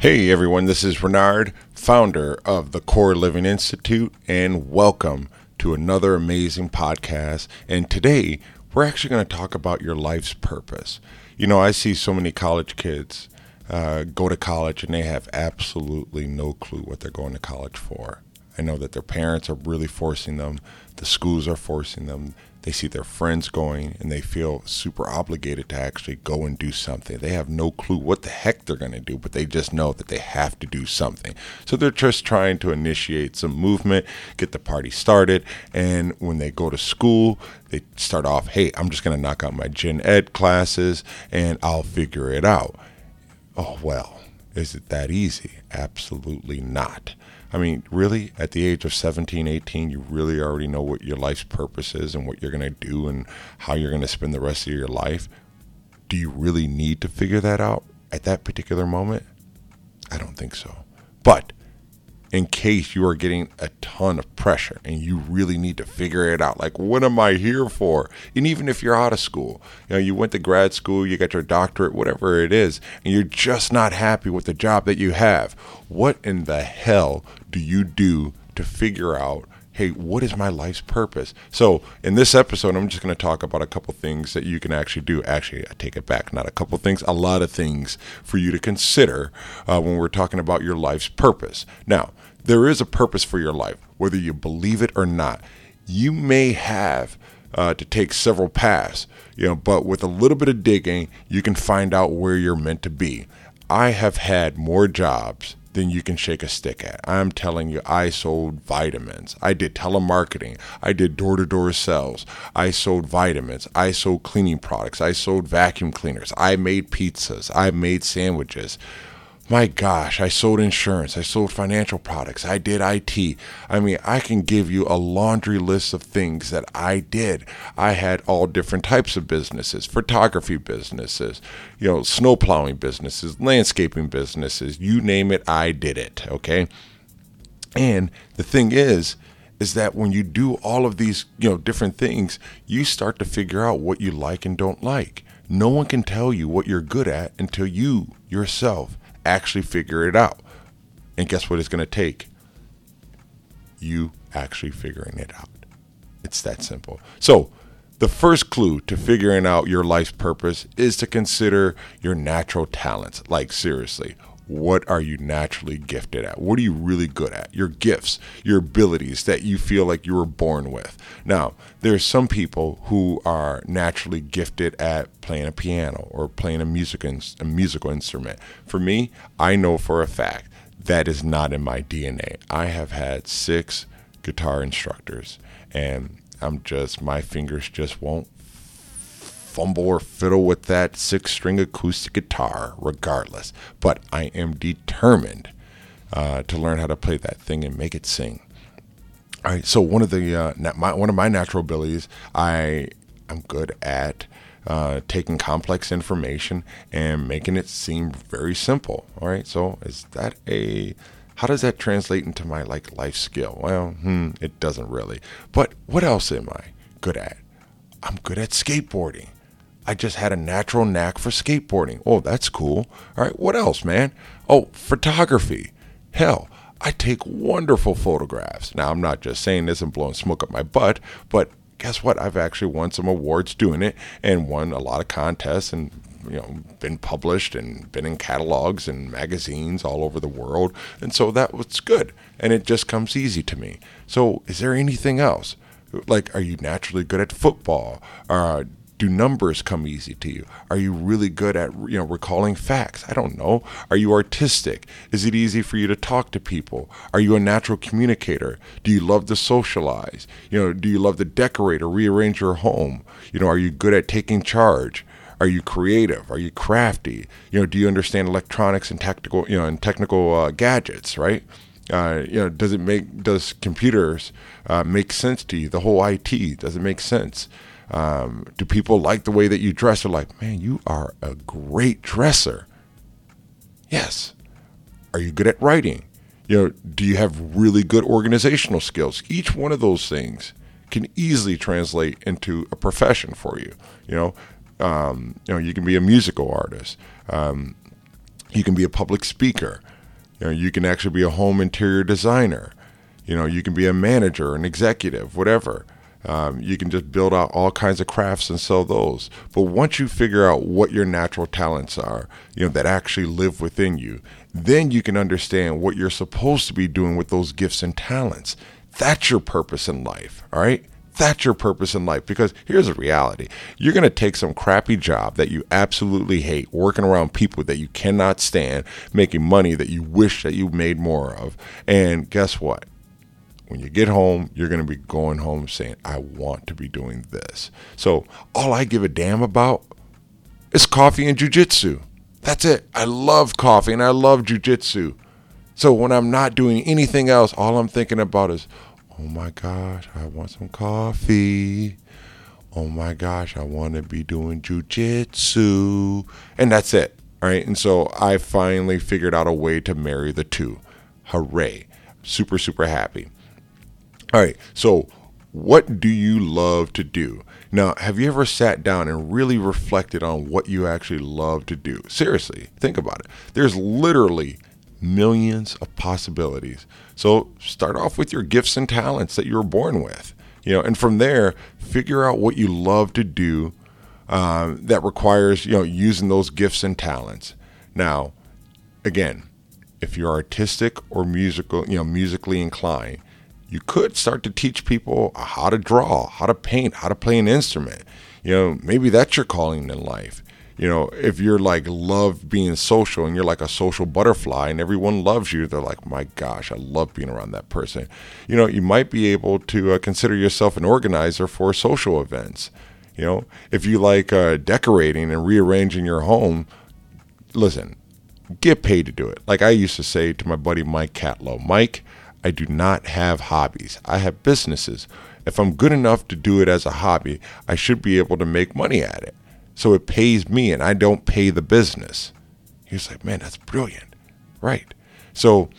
Hey everyone, this is Renard, founder of the Core Living Institute, and welcome to another amazing podcast. And today we're actually going to talk about your life's purpose. You know, I see so many college kids uh, go to college and they have absolutely no clue what they're going to college for. I know that their parents are really forcing them, the schools are forcing them, they see their friends going and they feel super obligated to actually go and do something. They have no clue what the heck they're going to do, but they just know that they have to do something. So they're just trying to initiate some movement, get the party started. And when they go to school, they start off, hey, I'm just going to knock out my gen ed classes and I'll figure it out. Oh, well, is it that easy? Absolutely not. I mean, really, at the age of 17, 18, you really already know what your life's purpose is and what you're going to do and how you're going to spend the rest of your life. Do you really need to figure that out at that particular moment? I don't think so. But in case you are getting a ton of pressure and you really need to figure it out. Like, what am I here for? And even if you're out of school, you know, you went to grad school, you got your doctorate, whatever it is, and you're just not happy with the job that you have, what in the hell do you do to figure out? Hey, what is my life's purpose? So, in this episode, I'm just going to talk about a couple things that you can actually do. Actually, I take it back. Not a couple things, a lot of things for you to consider uh, when we're talking about your life's purpose. Now, there is a purpose for your life, whether you believe it or not. You may have uh, to take several paths, you know, but with a little bit of digging, you can find out where you're meant to be. I have had more jobs than you can shake a stick at. I'm telling you, I sold vitamins. I did telemarketing. I did door to door sales. I sold vitamins. I sold cleaning products. I sold vacuum cleaners. I made pizzas. I made sandwiches my gosh, I sold insurance, I sold financial products, I did IT. I mean, I can give you a laundry list of things that I did. I had all different types of businesses, photography businesses, you know, snow plowing businesses, landscaping businesses, you name it, I did it, okay? And the thing is, is that when you do all of these, you know, different things, you start to figure out what you like and don't like. No one can tell you what you're good at until you yourself actually figure it out. And guess what it's going to take? You actually figuring it out. It's that simple. So, the first clue to figuring out your life's purpose is to consider your natural talents. Like, seriously, what are you naturally gifted at? What are you really good at? Your gifts, your abilities that you feel like you were born with. Now, there are some people who are naturally gifted at playing a piano or playing a music a musical instrument. For me, I know for a fact that is not in my DNA. I have had 6 guitar instructors and I'm just my fingers just won't fumble or fiddle with that six string acoustic guitar, regardless. But I am determined uh, to learn how to play that thing and make it sing. All right, so one of the uh, my, one of my natural abilities, I am good at uh, taking complex information and making it seem very simple. All right, so is that a how does that translate into my like life skill? Well, hmm, it doesn't really. But what else am I good at? I'm good at skateboarding. I just had a natural knack for skateboarding. Oh, that's cool. All right, what else, man? Oh, photography. Hell, I take wonderful photographs. Now, I'm not just saying this and blowing smoke up my butt, but guess what? I've actually won some awards doing it and won a lot of contests and you know been published and been in catalogs and magazines all over the world and so that was good and it just comes easy to me so is there anything else like are you naturally good at football uh, do numbers come easy to you? Are you really good at you know recalling facts? I don't know. Are you artistic? Is it easy for you to talk to people? Are you a natural communicator? Do you love to socialize? You know, do you love to decorate or rearrange your home? You know, are you good at taking charge? Are you creative? Are you crafty? You know, do you understand electronics and technical, you know, and technical uh, gadgets, right? Uh, you know, does it make does computers uh, make sense to you? The whole IT does it make sense? Um, do people like the way that you dress? They're like, man, you are a great dresser. Yes. Are you good at writing? You know, do you have really good organizational skills? Each one of those things can easily translate into a profession for you. You know, um, you know, you can be a musical artist. Um, You can be a public speaker. You know, you can actually be a home interior designer. You know, you can be a manager, an executive, whatever. Um, you can just build out all kinds of crafts and sell those. But once you figure out what your natural talents are, you know, that actually live within you, then you can understand what you're supposed to be doing with those gifts and talents. That's your purpose in life, all right? That's your purpose in life because here's the reality. You're going to take some crappy job that you absolutely hate, working around people that you cannot stand, making money that you wish that you made more of. And guess what? When you get home, you're going to be going home saying, I want to be doing this. So all I give a damn about is coffee and jujitsu. That's it. I love coffee and I love jujitsu. So when I'm not doing anything else, all I'm thinking about is, oh my gosh, I want some coffee. Oh my gosh, I want to be doing jujitsu. And that's it. All right. And so I finally figured out a way to marry the two. Hooray. Super, super happy. All right. So, what do you love to do? Now, have you ever sat down and really reflected on what you actually love to do? Seriously, think about it. There's literally millions of possibilities. So, start off with your gifts and talents that you were born with. You know, and from there, figure out what you love to do um, that requires you know using those gifts and talents. Now, again, if you're artistic or musical, you know, musically inclined, you could start to teach people how to draw, how to paint, how to play an instrument. You know, maybe that's your calling in life. You know, if you're like love being social and you're like a social butterfly and everyone loves you, they're like, my gosh, I love being around that person. You know, you might be able to uh, consider yourself an organizer for social events. You know, if you like uh, decorating and rearranging your home, listen, get paid to do it. Like I used to say to my buddy Mike Catlow, Mike, I do not have hobbies. I have businesses. If I'm good enough to do it as a hobby, I should be able to make money at it. So it pays me and I don't pay the business. He was like, man, that's brilliant. Right. So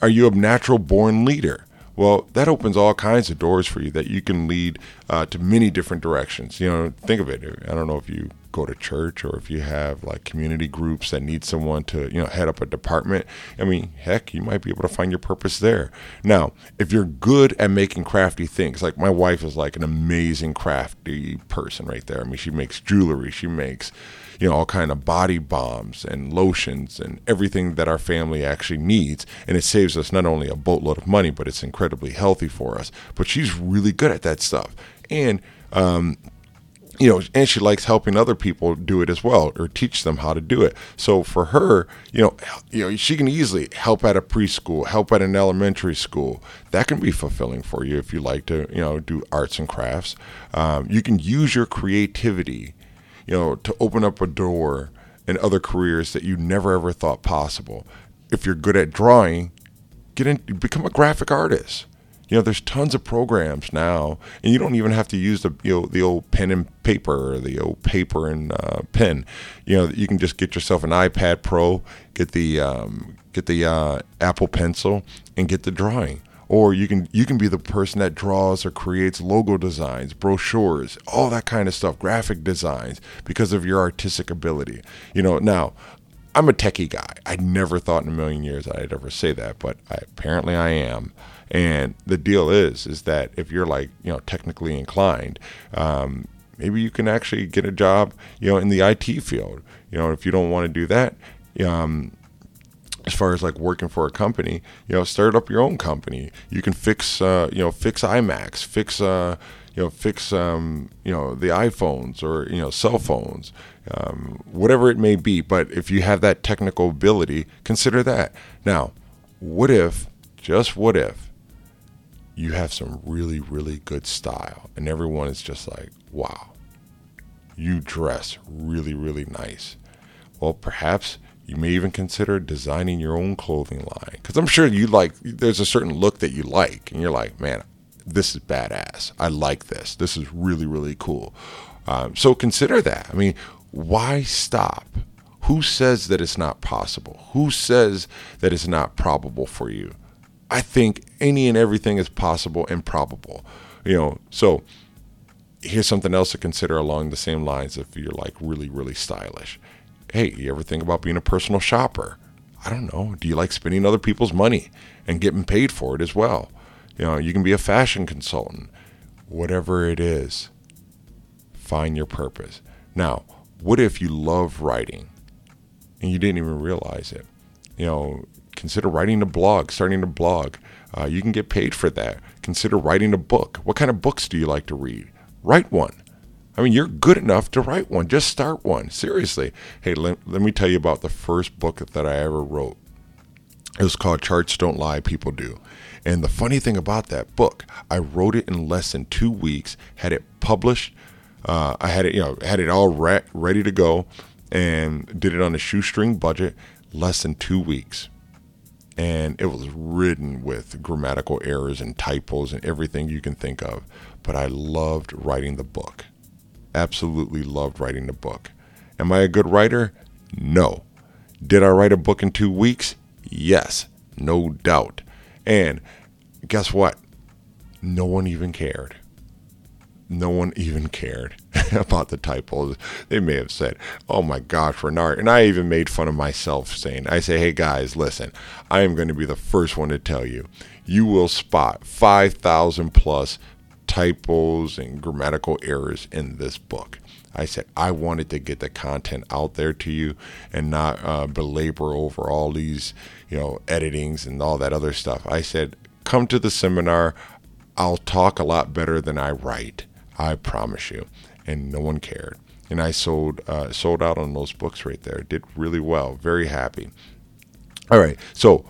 are you a natural born leader? Well, that opens all kinds of doors for you that you can lead uh, to many different directions. You know, think of it. I don't know if you go to church or if you have like community groups that need someone to, you know, head up a department. I mean, heck, you might be able to find your purpose there. Now, if you're good at making crafty things, like my wife is like an amazing crafty person right there. I mean, she makes jewelry, she makes you know all kind of body bombs and lotions and everything that our family actually needs and it saves us not only a boatload of money but it's incredibly healthy for us but she's really good at that stuff and um, you know, and she likes helping other people do it as well, or teach them how to do it. So for her, you know, you know, she can easily help at a preschool, help at an elementary school. That can be fulfilling for you if you like to, you know, do arts and crafts. Um, you can use your creativity you know, to open up a door in other careers that you never ever thought possible. If you're good at drawing, get in, become a graphic artist. You know, there's tons of programs now, and you don't even have to use the you know the old pen and paper or the old paper and uh, pen. You know, you can just get yourself an iPad Pro, get the um, get the uh, Apple Pencil, and get the drawing or you can you can be the person that draws or creates logo designs brochures all that kind of stuff graphic designs because of your artistic ability. You know now i'm a techie guy. I never thought in a million years i'd ever say that but I, apparently i am. And the deal is is that if you're like you know technically inclined um, maybe you can actually get a job you know in the IT field. You know if you don't want to do that um, as far as like working for a company, you know, start up your own company. You can fix, uh, you know, fix iMacs, fix, uh, you know, fix, um, you know, the iPhones or you know, cell phones, um, whatever it may be. But if you have that technical ability, consider that. Now, what if, just what if, you have some really, really good style, and everyone is just like, wow, you dress really, really nice. Well, perhaps you may even consider designing your own clothing line because I'm sure you like. There's a certain look that you like, and you're like, man, this is badass. I like this. This is really really cool. Um, so consider that. I mean, why stop? Who says that it's not possible? Who says that it's not probable for you? I think any and everything is possible and probable. You know, so here's something else to consider along the same lines if you're like really, really stylish hey, you ever think about being a personal shopper? I don't know. Do you like spending other people's money and getting paid for it as well? You know, you can be a fashion consultant. Whatever it is, find your purpose. Now, what if you love writing and you didn't even realize it? You know, consider writing a blog, starting a blog. Uh, you can get paid for that. Consider writing a book. What kind of books do you like to read? Write one. I mean, you're good enough to write one. Just start one. Seriously. Hey, let, let me tell you about the first book that I ever wrote. It was called Charts Don't Lie, People Do. And the funny thing about that book, I wrote it in less than two weeks, had it published. Uh, I had it, you know, had it all re- ready to go, and did it on a shoestring budget, less than two weeks. And it was ridden with grammatical errors and typos and everything you can think of. But I loved writing the book absolutely loved writing the book. Am I a good writer? No. Did I write a book in two weeks? Yes, no doubt. And guess what? No one even cared. No one even cared about the typos. They may have said, oh my gosh, Renard. And I even made fun of myself saying, I say, hey guys, listen, I am going to be the first one to tell you, you will spot 5,000 plus typos and grammatical errors in this book. I said I wanted to get the content out there to you and not uh, belabor over all these, you know, editings and all that other stuff. I said, come to the seminar. I'll talk a lot better than I write. I promise you. And no one cared. And I sold uh, sold out on those books right there. Did really well. Very happy. All right. So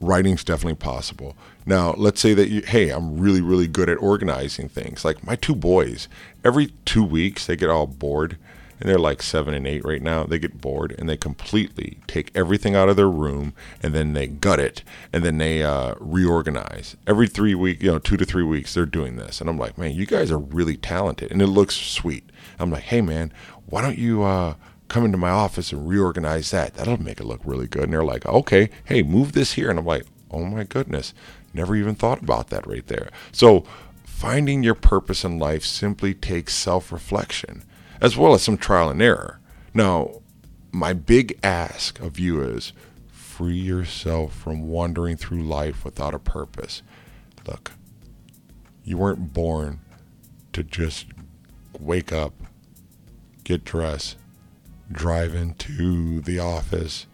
writing's definitely possible. Now, let's say that you, hey, I'm really, really good at organizing things. Like my two boys, every two weeks they get all bored, and they're like seven and eight right now. They get bored and they completely take everything out of their room and then they gut it and then they uh, reorganize. Every three weeks, you know, two to three weeks, they're doing this. And I'm like, man, you guys are really talented, and it looks sweet. I'm like, hey, man, why don't you? Uh, come into my office and reorganize that. That'll make it look really good. And they're like, okay, hey, move this here. And I'm like, oh my goodness, never even thought about that right there. So finding your purpose in life simply takes self reflection as well as some trial and error. Now, my big ask of you is free yourself from wandering through life without a purpose. Look, you weren't born to just wake up, get dressed, drive into the office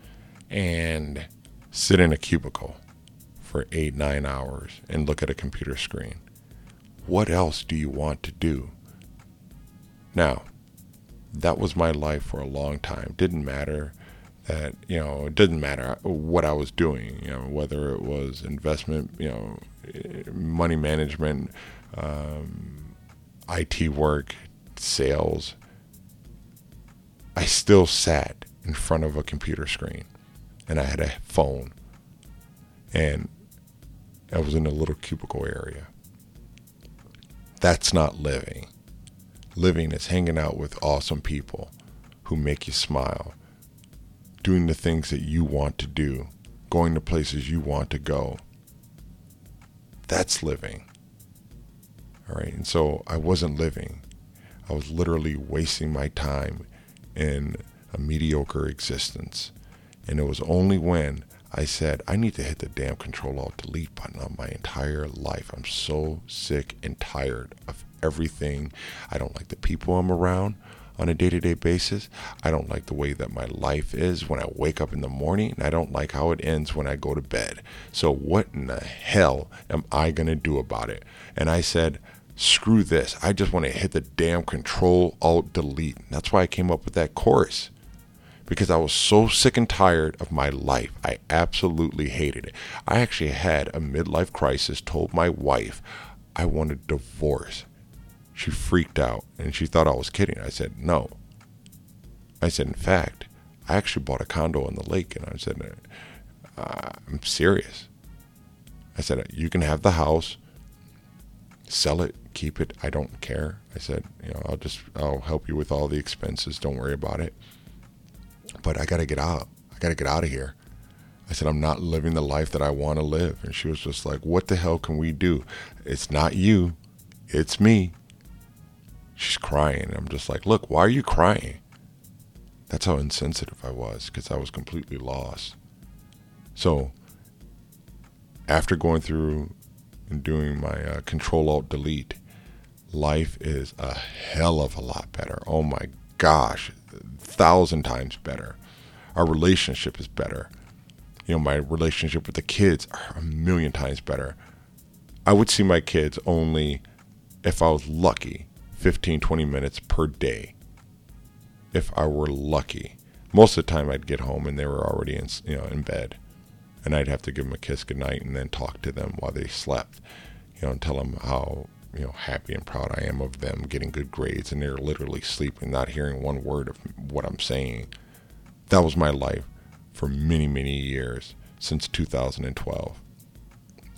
and sit in a cubicle for eight, nine hours and look at a computer screen. What else do you want to do? Now, that was my life for a long time. Didn't matter that, you know, it didn't matter what I was doing, you know, whether it was investment, you know, money management, um, IT work, sales, I still sat in front of a computer screen and I had a phone and I was in a little cubicle area. That's not living. Living is hanging out with awesome people who make you smile, doing the things that you want to do, going to places you want to go. That's living. All right. And so I wasn't living. I was literally wasting my time in a mediocre existence. And it was only when I said, I need to hit the damn control alt delete button on my entire life. I'm so sick and tired of everything. I don't like the people I'm around on a day to day basis. I don't like the way that my life is when I wake up in the morning, and I don't like how it ends when I go to bed. So, what in the hell am I going to do about it? And I said, screw this. I just want to hit the damn control alt delete. That's why I came up with that course. Because I was so sick and tired of my life. I absolutely hated it. I actually had a midlife crisis, told my wife I wanted a divorce. She freaked out and she thought I was kidding. I said, no. I said, in fact, I actually bought a condo on the lake. And I said, uh, I'm serious. I said, you can have the house, sell it, keep it. I don't care. I said, you know, I'll just I'll help you with all the expenses. Don't worry about it. But I got to get out. I got to get out of here. I said, I'm not living the life that I want to live. And she was just like, What the hell can we do? It's not you, it's me. She's crying. I'm just like, Look, why are you crying? That's how insensitive I was because I was completely lost. So, after going through and doing my uh, Control Alt Delete, life is a hell of a lot better. Oh my gosh, thousand times better. Our relationship is better. You know, my relationship with the kids are a million times better. I would see my kids only, if I was lucky, 15, 20 minutes per day. If I were lucky. Most of the time I'd get home and they were already in, you know, in bed. And I'd have to give them a kiss goodnight and then talk to them while they slept, you know, and tell them how, you know, happy and proud I am of them getting good grades and they're literally sleeping, not hearing one word of what I'm saying. That was my life for many, many years since 2012.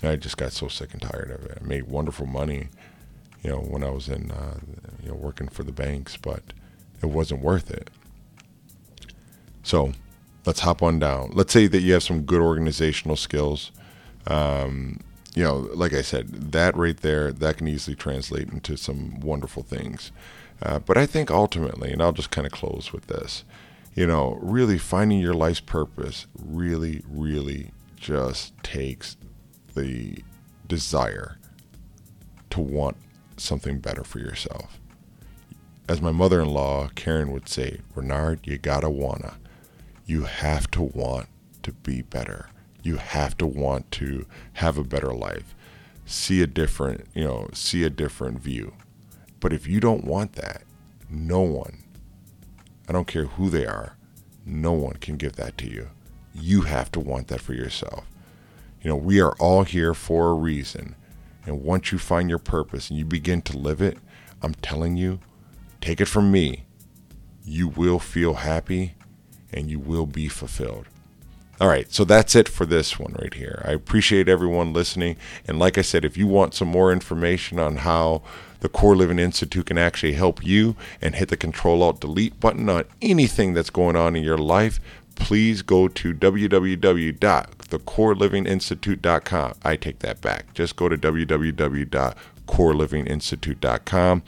I just got so sick and tired of it. I made wonderful money, you know, when I was in, uh, you know, working for the banks, but it wasn't worth it. So let's hop on down. Let's say that you have some good organizational skills. Um, you know, like I said, that right there, that can easily translate into some wonderful things. Uh, but I think ultimately, and I'll just kind of close with this, you know, really finding your life's purpose really, really just takes the desire to want something better for yourself. As my mother in law, Karen, would say, Renard, you gotta wanna. You have to want to be better. You have to want to have a better life. See a different, you know, see a different view. But if you don't want that, no one, I don't care who they are, no one can give that to you. You have to want that for yourself. You know, we are all here for a reason. And once you find your purpose and you begin to live it, I'm telling you, take it from me, you will feel happy and you will be fulfilled. All right, so that's it for this one right here. I appreciate everyone listening. And like I said, if you want some more information on how the Core Living Institute can actually help you and hit the Control Alt Delete button on anything that's going on in your life, please go to www.thecorelivinginstitute.com. I take that back. Just go to www.corelivinginstitute.com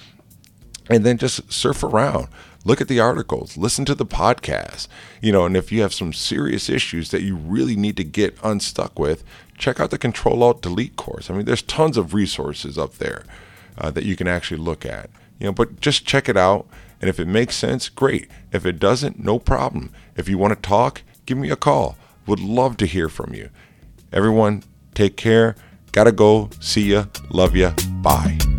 and then just surf around. Look at the articles, listen to the podcast. You know, and if you have some serious issues that you really need to get unstuck with, check out the Control Alt Delete course. I mean, there's tons of resources up there uh, that you can actually look at. You know, but just check it out and if it makes sense, great. If it doesn't, no problem. If you want to talk, give me a call. Would love to hear from you. Everyone, take care. Gotta go. See ya. Love ya. Bye.